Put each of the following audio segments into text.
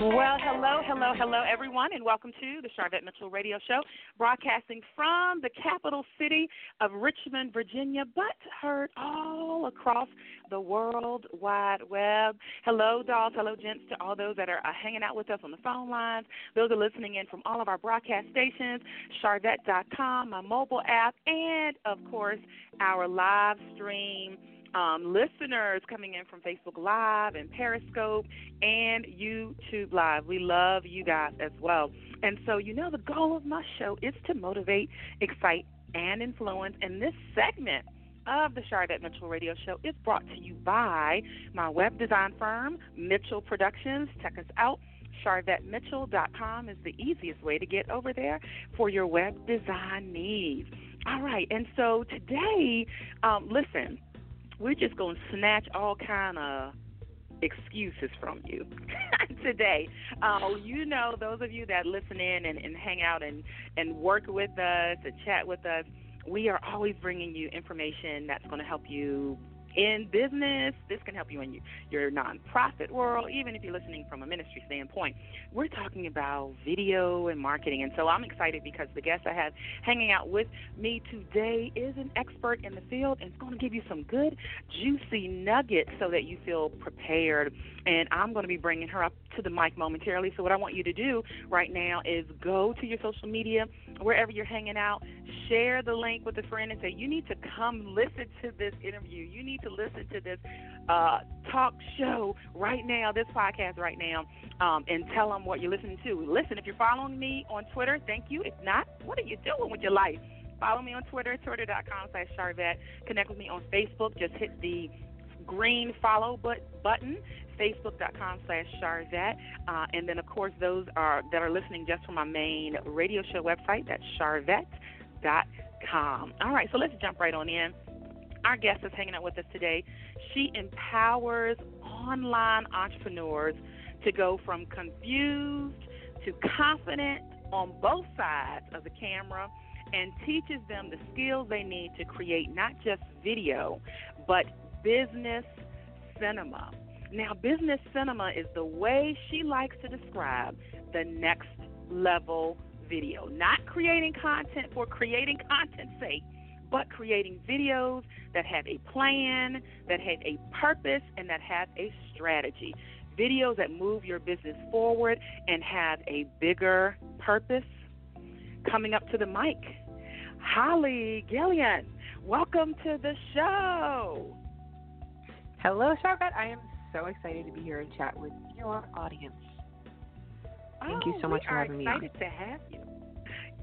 Well, hello, hello, hello, everyone, and welcome to the Sharvette Mitchell Radio Show, broadcasting from the capital city of Richmond, Virginia, but heard all across the World Wide Web. Hello, dolls, hello, gents, to all those that are uh, hanging out with us on the phone lines, those are listening in from all of our broadcast stations, Sharvette.com, my mobile app, and, of course, our live stream um, listeners coming in from Facebook Live and Periscope and YouTube Live. We love you guys as well. And so, you know, the goal of my show is to motivate, excite, and influence. And this segment of the Sharvette Mitchell Radio Show is brought to you by my web design firm, Mitchell Productions. Check us out. SharvetteMitchell.com is the easiest way to get over there for your web design needs. All right, and so today, um, listen, we're just going to snatch all kind of excuses from you today. Uh, you know, those of you that listen in and, and hang out and, and work with us and chat with us, we are always bringing you information that's going to help you in business. This can help you in your, nonprofit world, even if you're listening from a ministry standpoint. We're talking about video and marketing. And so I'm excited because the guest I have hanging out with me today is an expert in the field and it's going to give you some good, juicy nuggets so that you feel prepared. And I'm going to be bringing her up to the mic momentarily. So, what I want you to do right now is go to your social media, wherever you're hanging out, share the link with a friend and say, You need to come listen to this interview. You need to listen to this uh, talk show right now, this podcast right now, um, and tell them what you're listening to. Listen, if you're following me on Twitter, thank you. If not, what are you doing with your life? Follow me on Twitter, twitter.com slash Sharvette. Connect with me on Facebook. Just hit the green follow but button facebook.com slash sharvette uh, and then of course those are that are listening just from my main radio show website that's sharvette.com all right so let's jump right on in our guest is hanging out with us today she empowers online entrepreneurs to go from confused to confident on both sides of the camera and teaches them the skills they need to create not just video but business cinema. Now, business cinema is the way she likes to describe the next level video. Not creating content for creating content's sake, but creating videos that have a plan, that have a purpose, and that have a strategy. Videos that move your business forward and have a bigger purpose. Coming up to the mic, Holly Gillen. Welcome to the show. Hello, Sharvette. I am so excited to be here and chat with your audience. Thank oh, you so much for having me. We are excited to have you.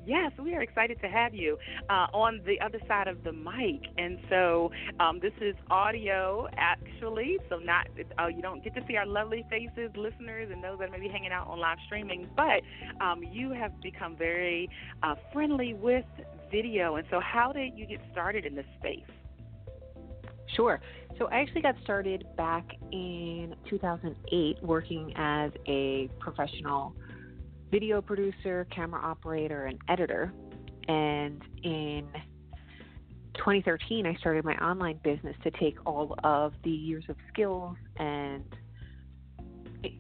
Yes, we are excited to have you uh, on the other side of the mic, and so um, this is audio actually, so not uh, you don't get to see our lovely faces, listeners, and those that may be hanging out on live streaming, but um, you have become very uh, friendly with video, and so how did you get started in this space? Sure. So I actually got started back in 2008 working as a professional video producer, camera operator, and editor. And in 2013, I started my online business to take all of the years of skills and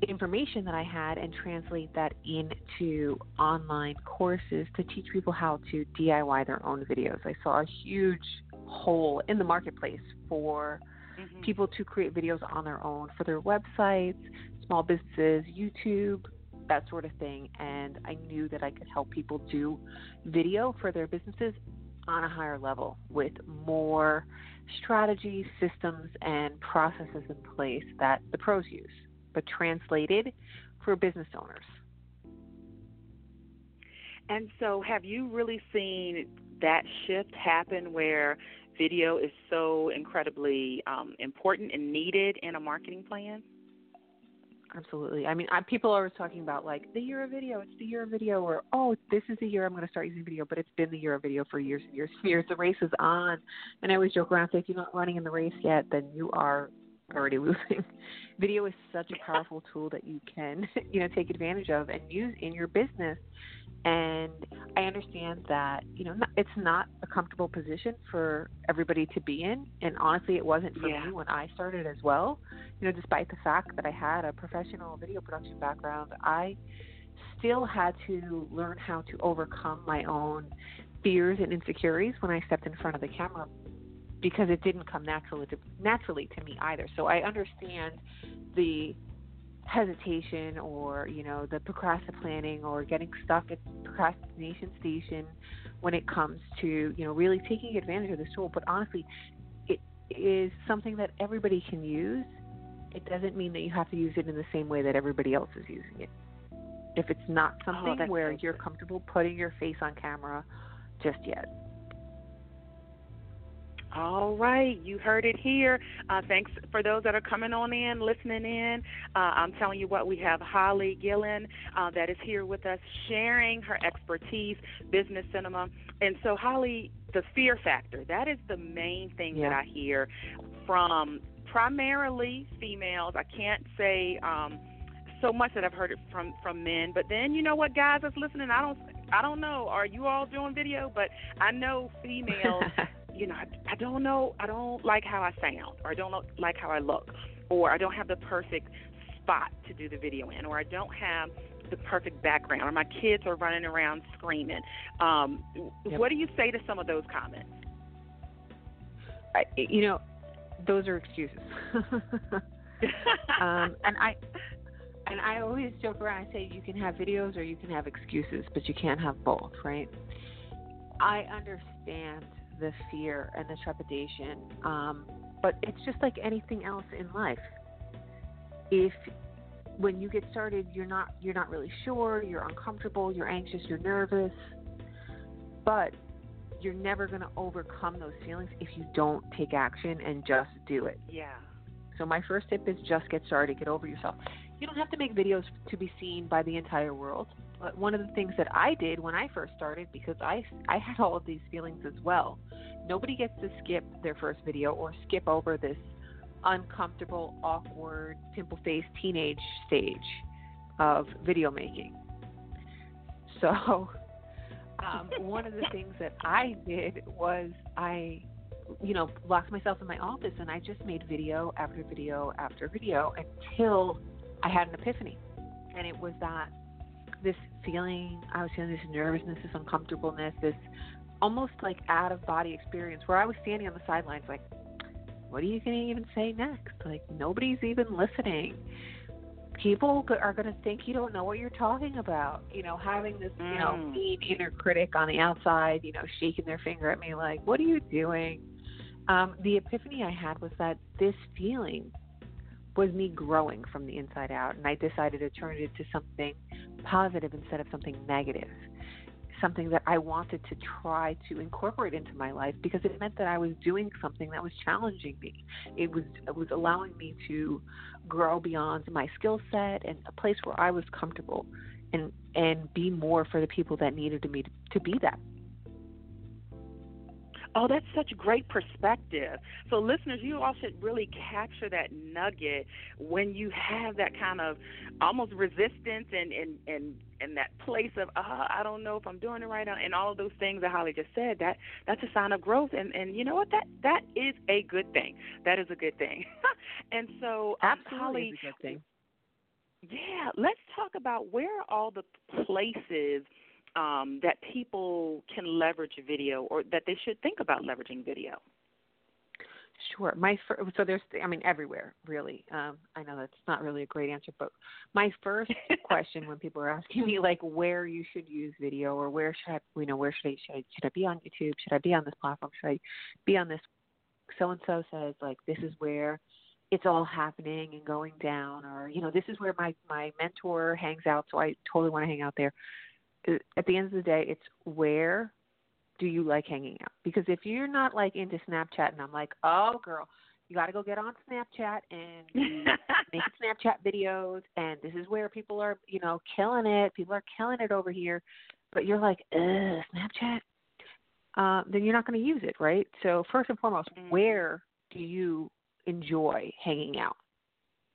information that I had and translate that into online courses to teach people how to DIY their own videos. I saw a huge hole in the marketplace for mm-hmm. people to create videos on their own for their websites, small businesses, YouTube, that sort of thing. And I knew that I could help people do video for their businesses on a higher level with more strategies, systems, and processes in place that the pros use, but translated for business owners. And so, have you really seen that shift happen where video is so incredibly um, important and needed in a marketing plan? Absolutely. I mean, I, people are always talking about like the year of video. It's the year of video, or oh, this is the year I'm going to start using video. But it's been the year of video for years and years and years. The race is on, and I always joke around say if you're not running in the race yet, then you are already losing. Video is such a powerful tool that you can, you know, take advantage of and use in your business. And I understand that, you know, it's not a comfortable position for everybody to be in. And honestly, it wasn't for yeah. me when I started as well. You know, despite the fact that I had a professional video production background, I still had to learn how to overcome my own fears and insecurities when I stepped in front of the camera because it didn't come naturally to, naturally to me either. So I understand the hesitation or you know the procrastinating or getting stuck at procrastination station when it comes to you know really taking advantage of this tool. But honestly, it is something that everybody can use. It doesn't mean that you have to use it in the same way that everybody else is using it. If it's not oh, something oh, where you're comfortable putting your face on camera just yet. All right, you heard it here. Uh, thanks for those that are coming on in, listening in. Uh, I'm telling you what, we have Holly Gillen uh, that is here with us, sharing her expertise, business cinema. And so, Holly, the fear factor, that is the main thing yeah. that I hear from primarily females. I can't say um, so much that I've heard it from from men, but then you know what, guys that's listening, I don't I don't know. Are you all doing video? But I know females you know, I, I don't know, I don't like how I sound, or I don't look, like how I look, or I don't have the perfect spot to do the video in, or I don't have the perfect background, or my kids are running around screaming. Um, yep. What do you say to some of those comments? I, you know, those are excuses. um, and I and I always joke around. I say you can have videos or you can have excuses, but you can't have both, right? I understand the fear and the trepidation. Um, but it's just like anything else in life. If when you get started, you're not you're not really sure, you're uncomfortable, you're anxious, you're nervous, but you're never going to overcome those feelings if you don't take action and just do it. Yeah. So my first tip is just get started, get over yourself. You don't have to make videos to be seen by the entire world. But one of the things that I did when I first started, because I I had all of these feelings as well. Nobody gets to skip their first video or skip over this uncomfortable, awkward, pimple faced teenage stage of video making. So, um, one of the things that I did was I, you know, locked myself in my office and I just made video after video after video until I had an epiphany. And it was that this feeling, I was feeling this nervousness, this uncomfortableness, this almost like out of body experience where I was standing on the sidelines, like, what are you going to even say next? Like, nobody's even listening. People are going to think you don't know what you're talking about. You know, having this, you know, mm. mean inner critic on the outside, you know, shaking their finger at me, like, what are you doing? Um, the epiphany I had was that this feeling was me growing from the inside out, and I decided to turn it into something positive instead of something negative. Something that I wanted to try to incorporate into my life because it meant that I was doing something that was challenging me. It was it was allowing me to grow beyond my skill set and a place where I was comfortable and and be more for the people that needed me to, to be that Oh, that's such great perspective. So, listeners, you all should really capture that nugget when you have that kind of almost resistance and and and, and that place of uh, I don't know if I'm doing it right, and all of those things that Holly just said. That that's a sign of growth, and and you know what? That that is a good thing. That is a good thing. and so, um, absolutely, Holly, a good thing. Yeah, let's talk about where are all the places um, that people can leverage video or that they should think about leveraging video? Sure. My fir- so there's I mean everywhere really. Um, I know that's not really a great answer, but my first question when people are asking me like where you should use video or where should I you know where should I should I, should I be on YouTube? Should I be on this platform? Should I be on this? So and so says like this is where it's all happening and going down, or you know this is where my my mentor hangs out, so I totally want to hang out there at the end of the day, it's where do you like hanging out? Because if you're not like into Snapchat, and I'm like, oh girl, you got to go get on Snapchat and make Snapchat videos, and this is where people are, you know, killing it. People are killing it over here, but you're like, ugh, Snapchat. Uh, then you're not going to use it, right? So first and foremost, mm-hmm. where do you enjoy hanging out.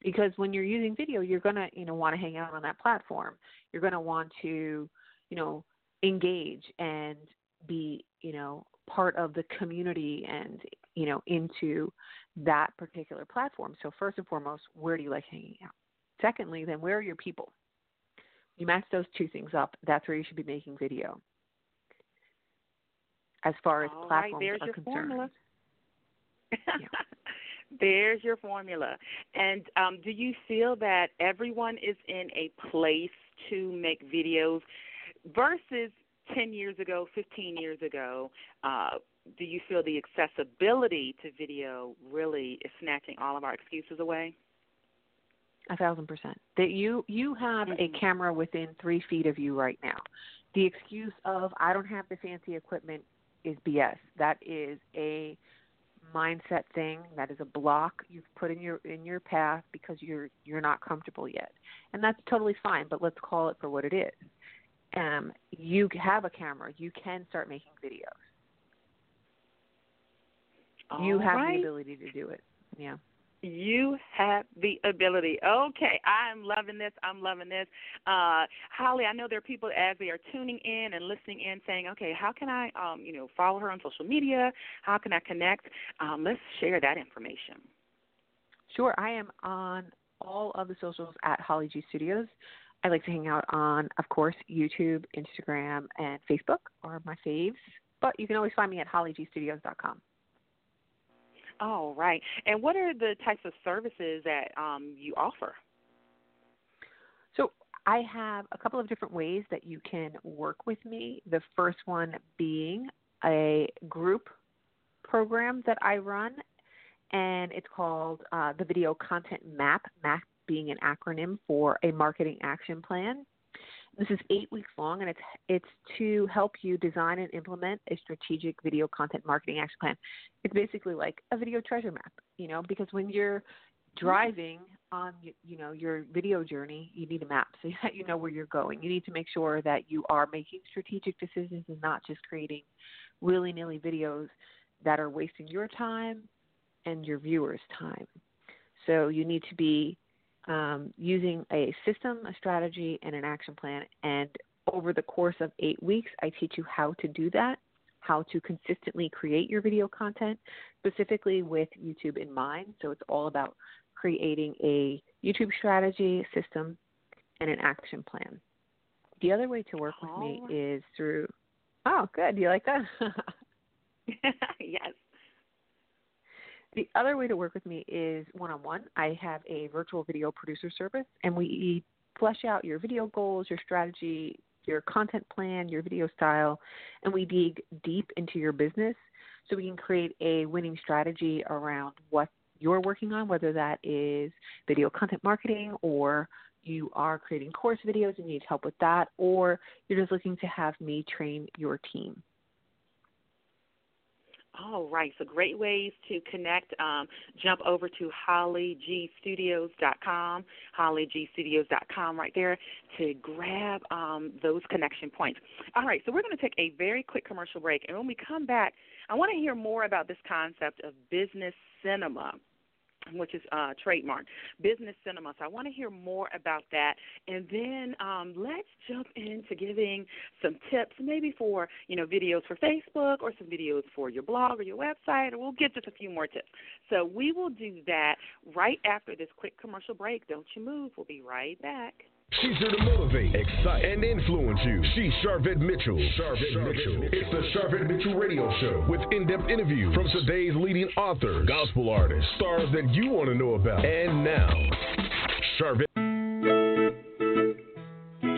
Because when you're using video, you're gonna, you know, want to hang out on that platform. You're gonna want to, you know, engage and be, you know, part of the community and, you know, into that particular platform. So first and foremost, where do you like hanging out? Secondly, then where are your people? You match those two things up. That's where you should be making video. As far as All platforms right, there's are your concerned. formula. Yeah. There's your formula. And um, do you feel that everyone is in a place to make videos versus 10 years ago, 15 years ago? Uh, do you feel the accessibility to video really is snatching all of our excuses away? A thousand percent. That you you have Mhm. a camera within three feet of you right now. The excuse of I don't have the fancy equipment is BS. That is a mindset thing. That is a block you've put in your in your path because you're you're not comfortable yet, and that's totally fine. But let's call it for what it is. Um, you have a camera. You can start making videos. you have right. the ability to do it. Yeah. You have the ability. Okay, I'm loving this. I'm loving this. Uh, Holly, I know there are people as they are tuning in and listening in saying, okay, how can I, um, you know, follow her on social media? How can I connect? Um, let's share that information. Sure, I am on all of the socials at Holly G Studios. I like to hang out on, of course, YouTube, Instagram, and Facebook are my faves. But you can always find me at hollygstudios.com. All right. And what are the types of services that um, you offer? So I have a couple of different ways that you can work with me. The first one being a group program that I run, and it's called uh, the Video Content Map, MAP being an acronym for a marketing action plan. This is eight weeks long, and it's it's to help you design and implement a strategic video content marketing action plan. It's basically like a video treasure map, you know, because when you're driving on you know your video journey, you need a map so that you know where you're going. You need to make sure that you are making strategic decisions and not just creating willy-nilly videos that are wasting your time and your viewers' time. So you need to be um, using a system, a strategy, and an action plan. And over the course of eight weeks, I teach you how to do that, how to consistently create your video content, specifically with YouTube in mind. So it's all about creating a YouTube strategy, system, and an action plan. The other way to work with me is through. Oh, good. Do you like that? yes. The other way to work with me is one on one. I have a virtual video producer service, and we flesh out your video goals, your strategy, your content plan, your video style, and we dig deep into your business so we can create a winning strategy around what you're working on, whether that is video content marketing or you are creating course videos and need help with that, or you're just looking to have me train your team. All right, so great ways to connect. Um, jump over to hollygstudios.com, hollygstudios.com right there to grab um, those connection points. All right, so we're going to take a very quick commercial break, and when we come back, I want to hear more about this concept of business cinema which is uh, trademark, business cinema. So I want to hear more about that, and then um, let's jump into giving some tips, maybe for you know videos for Facebook or some videos for your blog or your website, or we'll get just a few more tips. So we will do that right after this quick commercial break. Don't you move. We'll be right back. She's here to motivate, excite, and influence you. She's Sharvette Mitchell. Sharvette, Mitchell. It's the Sharvette Mitchell Radio Show with in-depth interviews from today's leading authors, gospel artists, stars that you want to know about. And now, Sharvette.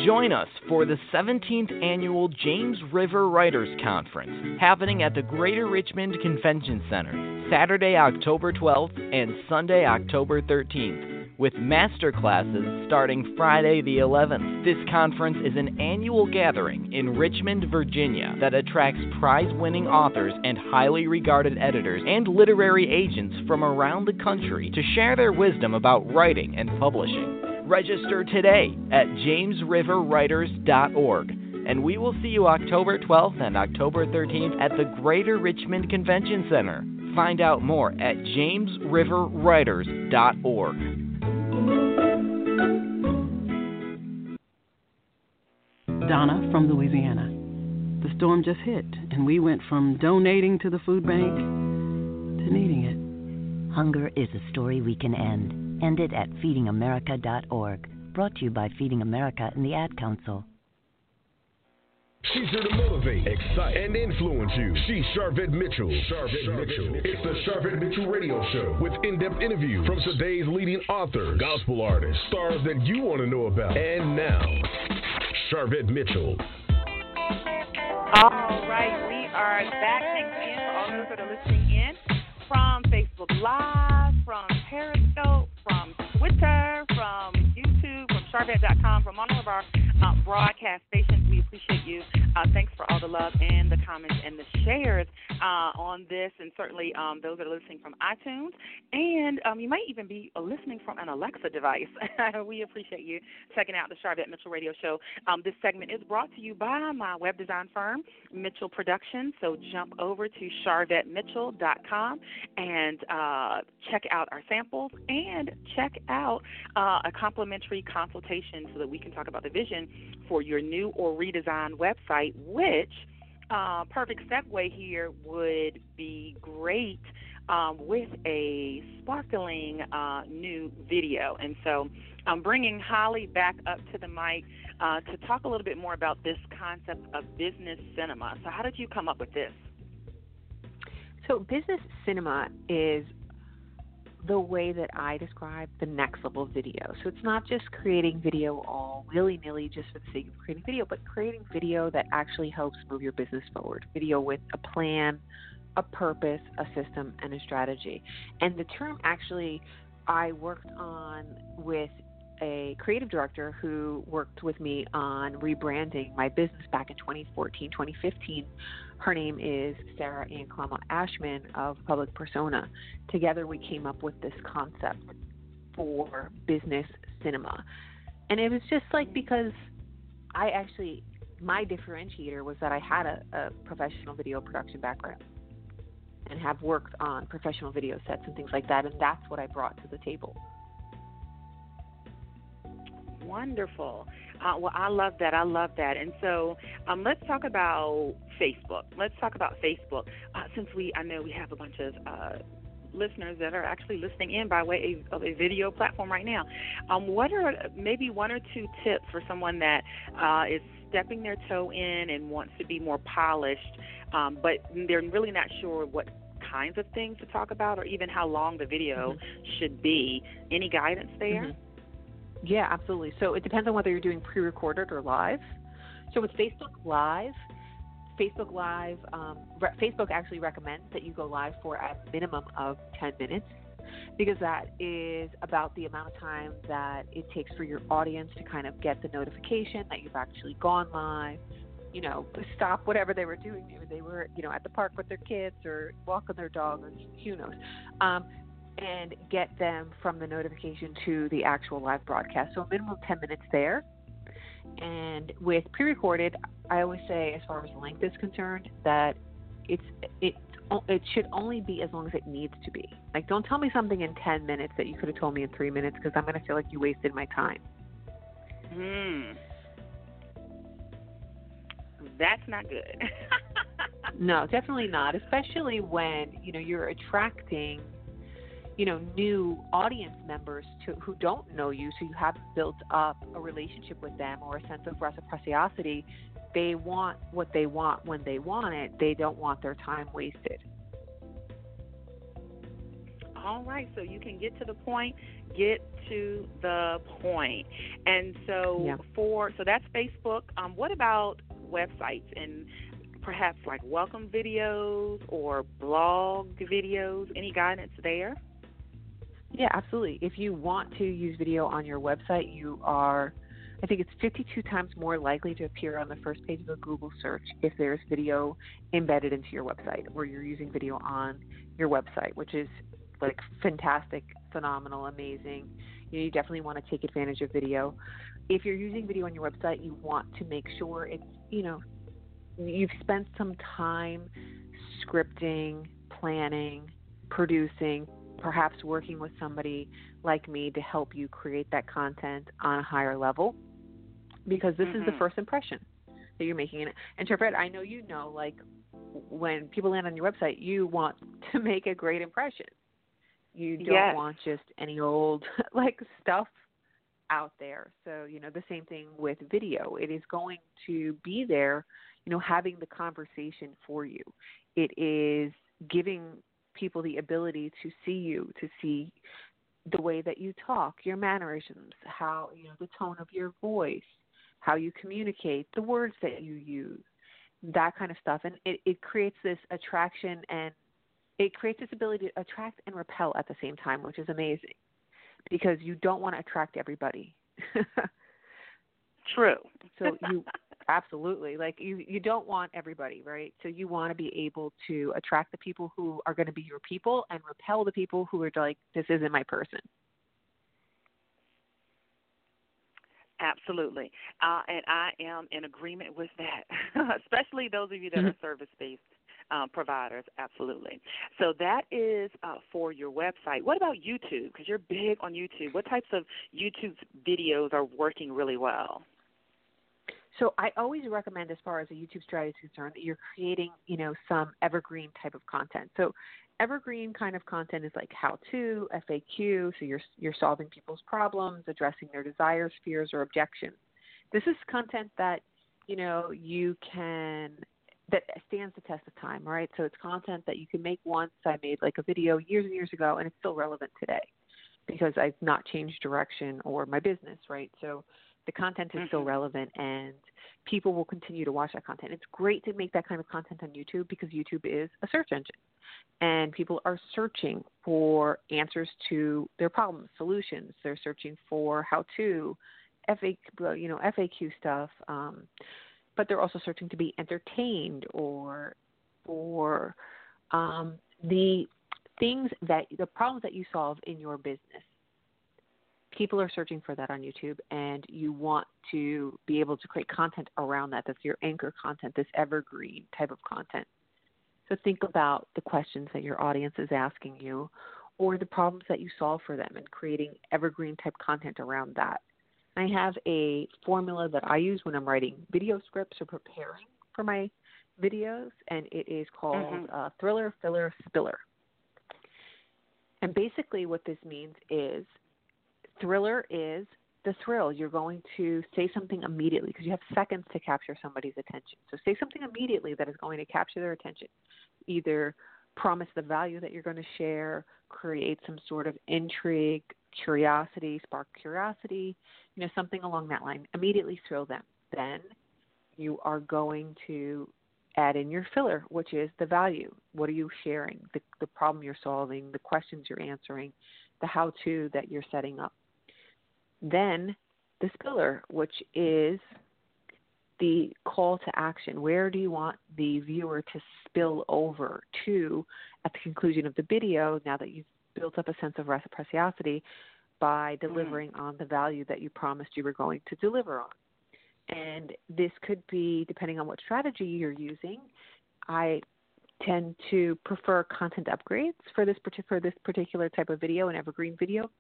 Join us for the 17th annual James River Writers Conference happening at the Greater Richmond Convention Center, Saturday, October 12th and Sunday, October 13th with master classes starting Friday the 11th. This conference is an annual gathering in Richmond, Virginia that attracts prize winning authors and highly regarded editors and literary agents from around the country to share their wisdom about writing and publishing. Register today at jamesriverwriters.org. And we will see you October 12th and October 13th at the Greater Richmond Convention Center. Find out more at jamesriverwriters.org. Donna from Louisiana. The storm just hit, and we went from donating to the food bank to needing it. Hunger is a story we can end. End it at feedingamerica.org. Brought to you by Feeding America and the Ad Council. She's here to motivate, excite, and influence you. She's Sharvette Mitchell. Sharvette, Sharvette Mitchell. Mitchell. It's the Sharvette Mitchell Radio Show with in-depth interviews from today's leading authors, gospel artists, stars that you want to know about. And now, Sharvette Mitchell. All right, we are back. Thanks again for all those that are listening in from Facebook Live, from Periscope, from Twitter, from YouTube, from Sharvette.com, from all of our uh, broadcast stations. Appreciate you. Uh, thanks for all the love and the comments and the shares uh, on this, and certainly um, those that are listening from iTunes. And um, you might even be listening from an Alexa device. we appreciate you checking out the Sharvette Mitchell Radio Show. Um, this segment is brought to you by my web design firm, Mitchell Productions. So jump over to sharvettemitchell.com and uh, check out our samples and check out uh, a complimentary consultation so that we can talk about the vision for your new or redesigned website, which uh, perfect segue here would be great um, with a sparkling uh, new video. And so I'm bringing Holly back up to the mic uh, to talk a little bit more about this concept of business cinema. So, how did you come up with this? So, business cinema is the way that I describe the next level video. So it's not just creating video all willy nilly just for the sake of creating video, but creating video that actually helps move your business forward. Video with a plan, a purpose, a system, and a strategy. And the term actually I worked on with a creative director who worked with me on rebranding my business back in 2014, 2015 her name is Sarah Ann Klama Ashman of Public Persona. Together, we came up with this concept for business cinema. And it was just like because I actually, my differentiator was that I had a, a professional video production background and have worked on professional video sets and things like that. And that's what I brought to the table. Wonderful. Uh, well, I love that. I love that. And so um, let's talk about Facebook. Let's talk about Facebook. Uh, since we, I know we have a bunch of uh, listeners that are actually listening in by way of a video platform right now. Um, what are maybe one or two tips for someone that uh, is stepping their toe in and wants to be more polished, um, but they're really not sure what kinds of things to talk about or even how long the video mm-hmm. should be? Any guidance there? Mm-hmm. Yeah, absolutely. So it depends on whether you're doing pre recorded or live. So with Facebook Live, Facebook Live, um, re- Facebook actually recommends that you go live for a minimum of 10 minutes because that is about the amount of time that it takes for your audience to kind of get the notification that you've actually gone live. You know, stop whatever they were doing. Maybe they were, you know, at the park with their kids or walking their dog, or who knows. Um, and get them from the notification to the actual live broadcast. So a minimum 10 minutes there. And with pre-recorded, I always say, as far as length is concerned, that it's it it should only be as long as it needs to be. Like, don't tell me something in 10 minutes that you could have told me in three minutes because I'm going to feel like you wasted my time. Hmm. That's not good. no, definitely not. Especially when you know you're attracting you know new audience members to who don't know you so you have built up a relationship with them or a sense of reciprocity. They want what they want when they want it. They don't want their time wasted. All right so you can get to the point get to the point. and so yeah. for so that's facebook. Um, what about websites and perhaps like welcome videos or blog videos? Any guidance there yeah, absolutely. If you want to use video on your website, you are, I think it's 52 times more likely to appear on the first page of a Google search if there's video embedded into your website or you're using video on your website, which is like fantastic, phenomenal, amazing. You, definitely want to take advantage of video. If you're using video on your website, you want to make sure it's, you know, you've spent some time scripting, planning, producing, perhaps working with somebody like me to help you create that content on a higher level because this mm-hmm. is the first impression that you're making. And Sharvette, I know you know, like when people land on your website, you want to make a great impression. You don't yes. want just any old like stuff out there. So, you know, the same thing with video. It is going to be there, you know, having the conversation for you. It is giving people the ability to see you, to see the way that you talk, your mannerisms, how, you know, the tone of your voice, how you communicate, the words that you use, that kind of stuff. And it, it creates this attraction and it creates this ability to attract and repel at the same time, which is amazing because you don't want to attract everybody. True. so you absolutely like you you don't want everybody, right? So you want to be able to attract the people who are going to be your people and repel the people who are like this isn't my person. Absolutely. Uh, and I am in agreement with that, especially those of you that are Mm-hmm. service based um, providers. Absolutely. So that is uh, for your website. What about YouTube? Because you're big on YouTube. What types of YouTube videos are working really well? So I always recommend, as far as a YouTube strategy is concerned, that you're creating, you know, some evergreen type of content. So evergreen kind of content is like how to, FAQ, so you're you're solving people's problems, addressing their desires, fears, or objections. This is content that you know you can that stands the test of time, right? So it's content that you can make once. I made like a video years and years ago, and it's still relevant today because I've not changed direction or my business, right? So the content is still Mhm. relevant and people will continue to watch that content. It's great to make that kind of content on YouTube because YouTube is a search engine and people are searching for answers to their problems, solutions. They're searching for how to, FAQ, you know, FAQ stuff, um, but they're also searching to be entertained or for um, the things that the problems that you solve in your business. People are searching for that on YouTube, and you want to be able to create content around that. That's your anchor content, this evergreen type of content. So think about the questions that your audience is asking you or the problems that you solve for them and creating evergreen type content around that. I have a formula that I use when I'm writing video scripts or preparing for my videos, and it is called Mhm. uh, Thriller, Filler, Spiller. And basically, what this means is thriller is the thrill. You're going to say something immediately because you have seconds to capture somebody's attention. So say something immediately that is going to capture their attention. Either promise the value that you're going to share, create some sort of intrigue, curiosity, spark curiosity, you know, something along that line. Immediately thrill them. Then you are going to add in your filler, which is the value. What are you sharing? The, the problem you're solving, the questions you're answering, the how to that you're setting up. Then the spiller, which is the call to action. Where do you want the viewer to spill over to at the conclusion of the video now that you've built up a sense of reciprocity by delivering mm. on the value that you promised you were going to deliver on? And this could be, depending on what strategy you're using, I tend to prefer content upgrades for this for this particular type of video, an evergreen video,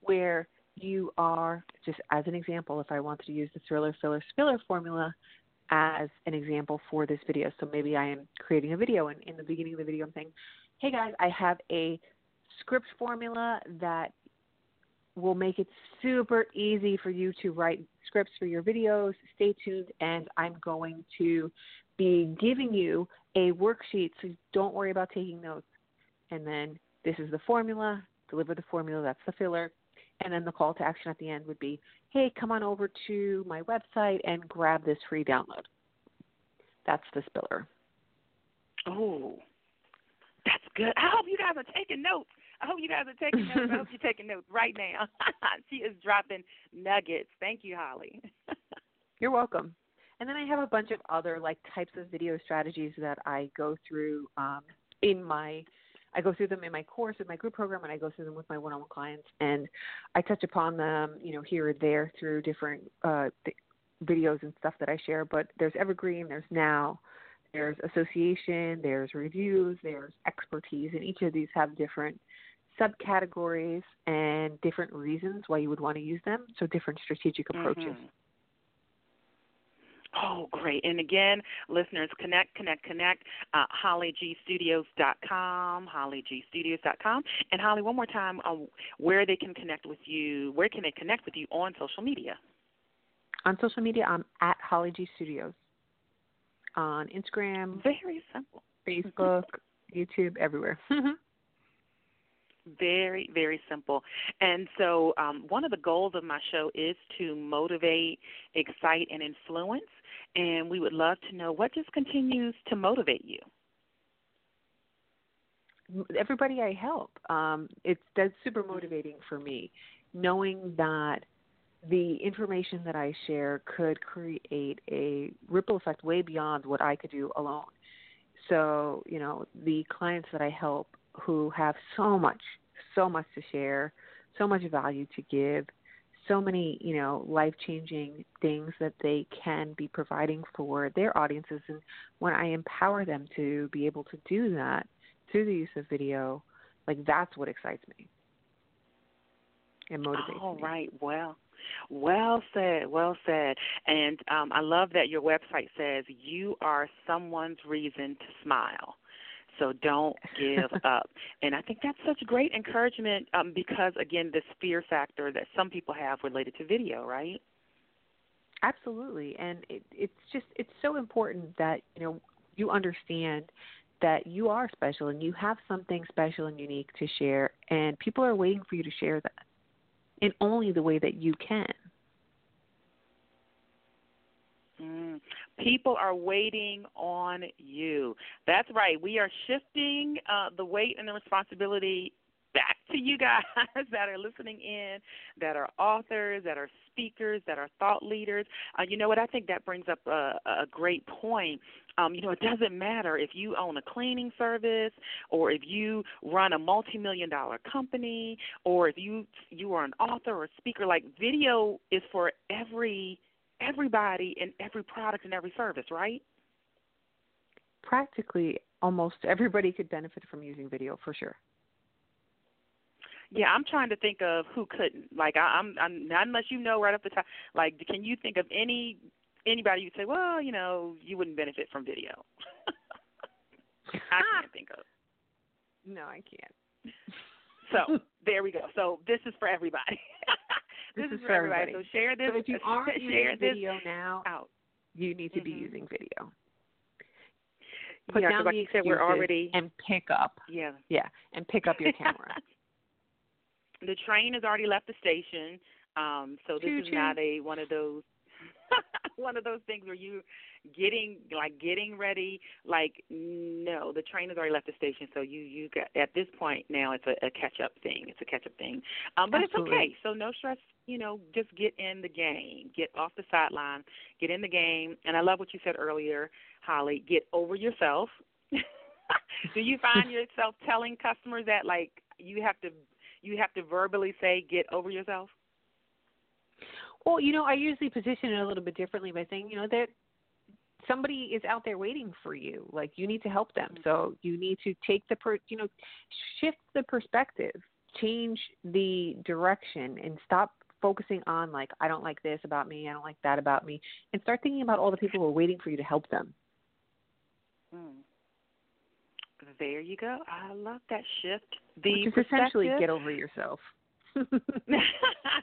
where you are just as an example. If I wanted to use the thriller filler spiller formula as an example for this video, so maybe I am creating a video, and in the beginning of the video, I'm saying, "Hey guys, I have a script formula that will make it super easy for you to write scripts for your videos. Stay tuned, and I'm going to be giving you a worksheet, so don't worry about taking notes. And then this is the formula. Deliver the formula. That's the filler. And then the call to action at the end would be, hey, come on over to my website and grab this free download. That's the spiller. Oh, that's good. I hope you guys are taking notes. I hope you guys are taking notes. I hope you're taking notes right now. she is dropping nuggets. Thank you, Holly. You're welcome. And then I have a bunch of other like types of video strategies that I go through um, in my I go through them in my course in my group program and I go through them with my one-on-one clients and I touch upon them, you know, here or there through different uh th- videos and stuff that I share, but there's evergreen, there's now, there's association, there's reviews, there's expertise, and each of these have different subcategories and different reasons why you would want to use them. So different strategic approaches. Mm-hmm. Oh, great. And again, listeners, connect, connect, connect. Uh, HollyGStudios.com, HollyGStudios.com. And Holly, one more time, uh, where they can connect with you, where can they connect with you on social media? On social media, I'm at Holly G Studios. On Instagram. Very simple. Facebook, YouTube, everywhere. very very simple. And so um, one of the goals of my show is to motivate excite and influence and we would love to know what just continues to motivate you. Everybody i help um, it's that's super motivating for me knowing that the information that i share could create a ripple effect way beyond what i could do alone. So you know the clients that i help who have so much, so much to share, so much value to give, so many, you know, life changing things that they can be providing for their audiences. And when I empower them to be able to do that through the use of video, like that's what excites me and motivates All me. right, well. Well said, well said. And um, I love that your website says you are someone's reason to smile. So don't give up. And I think that's such great encouragement um, because, again, this fear factor that some people have related to video, right? Absolutely. And it, it's just, it's so important that, you know, you understand that you are special and you have something special and unique to share, and people are waiting for you to share that in only the way that you can. People are waiting on you. That's right. We are shifting uh, the weight and the responsibility back to you guys that are listening in, that are authors, that are speakers, that are thought leaders. Uh, you know what? I think that brings up a, a great point. Um, you know, it doesn't matter if you own a cleaning service or if you run a multi-million dollar company or if you you are an author or a speaker. Like video is for every everybody in every product and every service, right? Practically almost everybody could benefit from using video for sure. Yeah, I'm trying to think of who couldn't. Like I, I'm, I'm not unless you know right off the top. Like, can you think of any anybody you'd say, well, you know, you wouldn't benefit from video? I can't think of. No, I can't. So there we go. So this is for everybody. this, this, is, for for everybody. everybody. So share this. So if you aren't share using video now, out. you need to mm-hmm. be using video. Put yeah, down like the said, we're already and pick up. Yeah. Yeah, and pick up your camera. the train has already left the station, um, so this choo, is not a one of those one of those things where you getting like getting ready like no the train has already left the station so you you got at this point now it's a, a catch up thing. It's a catch up thing. Um but Absolutely. it's okay. So no stress you know just get in the game. Get off the sideline. Get in the game. And i love what you said earlier holly. Get over yourself. Do you find yourself telling customers that like you have to you have to verbally say get over yourself Well, you know, I usually position it a little bit differently by saying, you know, that somebody is out there waiting for you. Like you need to help them. So you need to take the per, you know, shift the perspective, change the direction, and stop focusing on like I don't like this about me, I don't like that about me, and start thinking about all the people who are waiting for you to help them. Hmm. There you go. I love that shift. The Which is essentially get over yourself.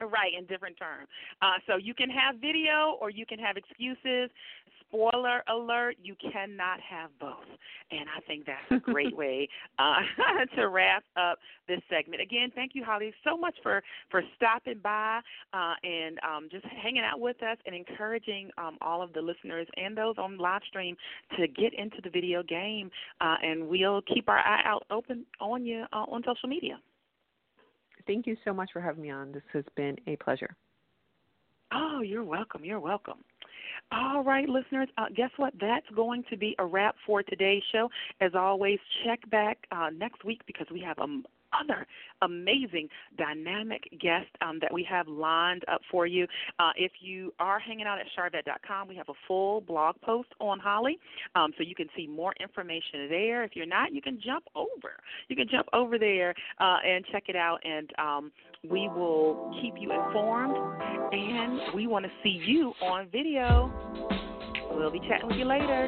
right, in different terms. Uh, so you can have video or you can have excuses. Spoiler alert, you cannot have both. And I think that's a great way uh, to wrap up this segment. Again, thank you, Holly, so much for, for stopping by uh, and um, just hanging out with us and encouraging um, all of the listeners and those on live stream to get into the video game. Uh, and we'll keep our eye out open on you uh, on social media. Thank you so much for having me on. This has been a pleasure. Oh, you're welcome. You're welcome. All right, listeners, uh, guess what? That's going to be a wrap for today's show. As always, check back uh, next week because we have a, other amazing, dynamic guest um, that we have lined up for you. Uh, if you are hanging out at sharvette.com, we have a full blog post on Holly, um, so you can see more information there. If you're not, you can jump over. You can jump over there uh, and check it out, and um, we will keep you informed. And we want to see you on video. We'll be chatting with you later.